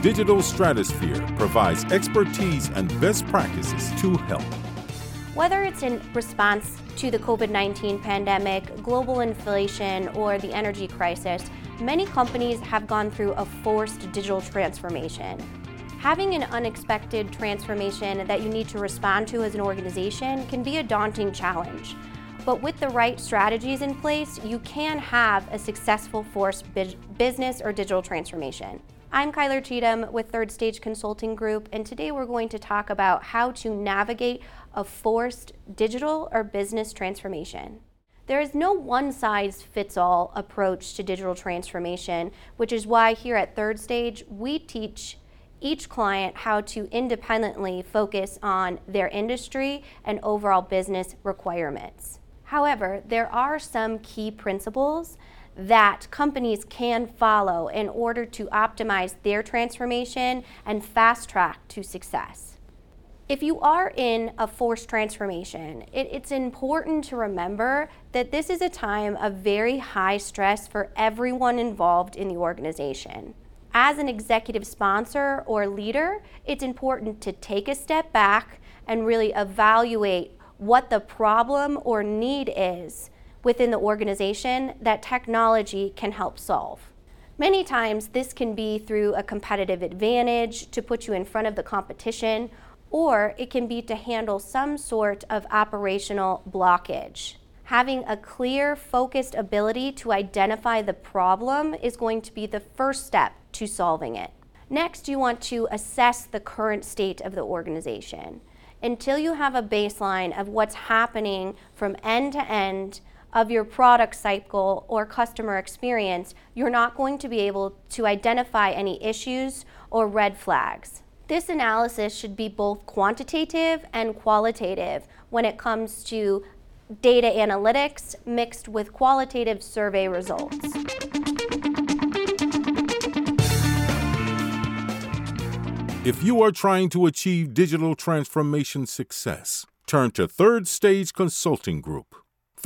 Digital Stratosphere provides expertise and best practices to help. Whether it's in response to the COVID 19 pandemic, global inflation, or the energy crisis, many companies have gone through a forced digital transformation. Having an unexpected transformation that you need to respond to as an organization can be a daunting challenge. But with the right strategies in place, you can have a successful forced business or digital transformation. I'm Kyler Cheatham with Third Stage Consulting Group, and today we're going to talk about how to navigate a forced digital or business transformation. There is no one size fits all approach to digital transformation, which is why here at Third Stage we teach each client how to independently focus on their industry and overall business requirements. However, there are some key principles that companies can follow in order to optimize their transformation and fast track to success. If you are in a forced transformation, it, it's important to remember that this is a time of very high stress for everyone involved in the organization. As an executive sponsor or leader, it's important to take a step back and really evaluate what the problem or need is within the organization that technology can help solve. Many times, this can be through a competitive advantage to put you in front of the competition, or it can be to handle some sort of operational blockage. Having a clear, focused ability to identify the problem is going to be the first step to solving it. Next, you want to assess the current state of the organization. Until you have a baseline of what's happening from end to end of your product cycle or customer experience, you're not going to be able to identify any issues or red flags. This analysis should be both quantitative and qualitative when it comes to data analytics mixed with qualitative survey results. If you are trying to achieve digital transformation success, turn to Third Stage Consulting Group.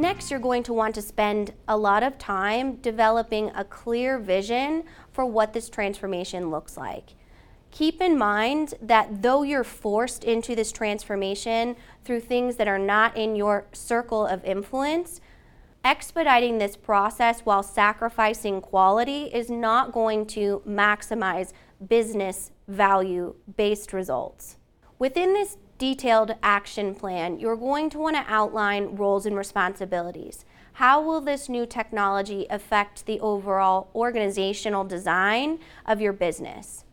Next, you're going to want to spend a lot of time developing a clear vision for what this transformation looks like. Keep in mind that though you're forced into this transformation through things that are not in your circle of influence, expediting this process while sacrificing quality is not going to maximize business value based results. Within this detailed action plan, you're going to want to outline roles and responsibilities. How will this new technology affect the overall organizational design of your business?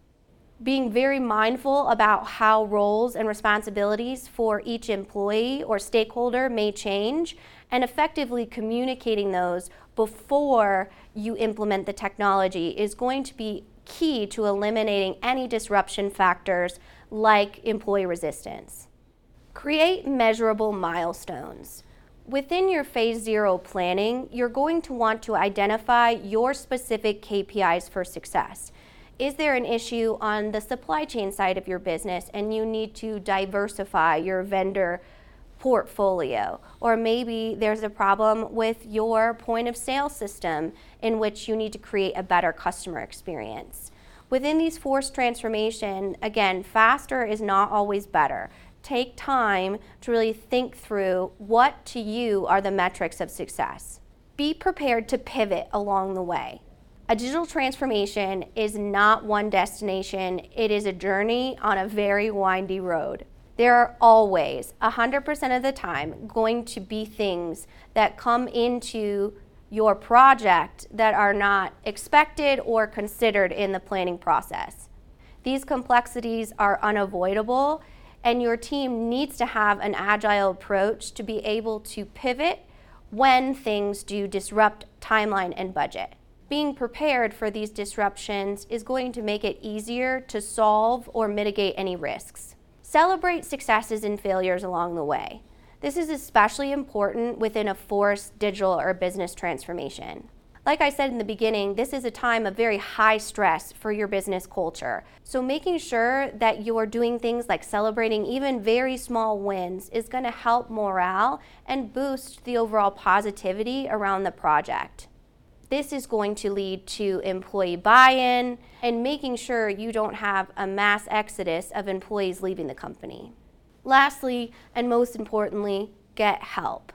Being very mindful about how roles and responsibilities for each employee or stakeholder may change and effectively communicating those before you implement the technology is going to be key to eliminating any disruption factors like employee resistance. Create measurable milestones. Within your phase zero planning, you're going to want to identify your specific KPIs for success. Is there an issue on the supply chain side of your business and you need to diversify your vendor portfolio, or maybe there's a problem with your point of sale system in which you need to create a better customer experience. Within these forced transformation, again, faster is not always better. Take time to really think through what to you are the metrics of success. Be prepared to pivot along the way. A digital transformation is not one destination, it is a journey on a very windy road. There are always, 100% of the time, going to be things that come into your project that are not expected or considered in the planning process. These complexities are unavoidable, and your team needs to have an agile approach to be able to pivot when things do disrupt timeline and budget being prepared for these disruptions is going to make it easier to solve or mitigate any risks. Celebrate successes and failures along the way. This is especially important within a forced digital or business transformation. Like I said in the beginning, this is a time of very high stress for your business culture. So, making sure that you're doing things like celebrating even very small wins is going to help morale and boost the overall positivity around the project. This is going to lead to employee buy in and making sure you don't have a mass exodus of employees leaving the company. Lastly, and most importantly, get help.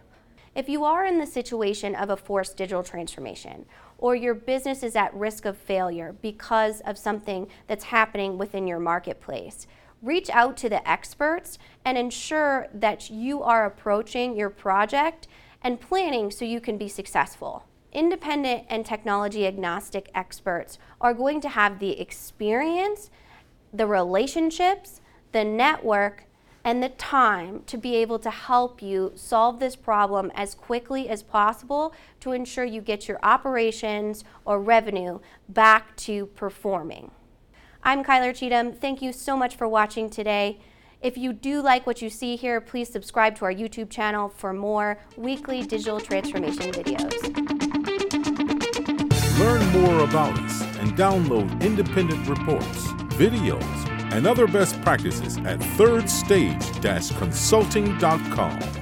If you are in the situation of a forced digital transformation, or your business is at risk of failure because of something that's happening within your marketplace, reach out to the experts and ensure that you are approaching your project and planning so you can be successful independent and technology agnostic experts are going to have the experience, the relationships, the network, and the time to be able to help you solve this problem as quickly as possible to ensure you get your operations or revenue back to performing. I'm Kyler Cheatham. Thank you so much for watching today. If you do like what you see here, please subscribe to our YouTube channel for more weekly digital transformation videos. Learn more about us and download independent reports, videos, and other best practices at thirdstage-consulting.com.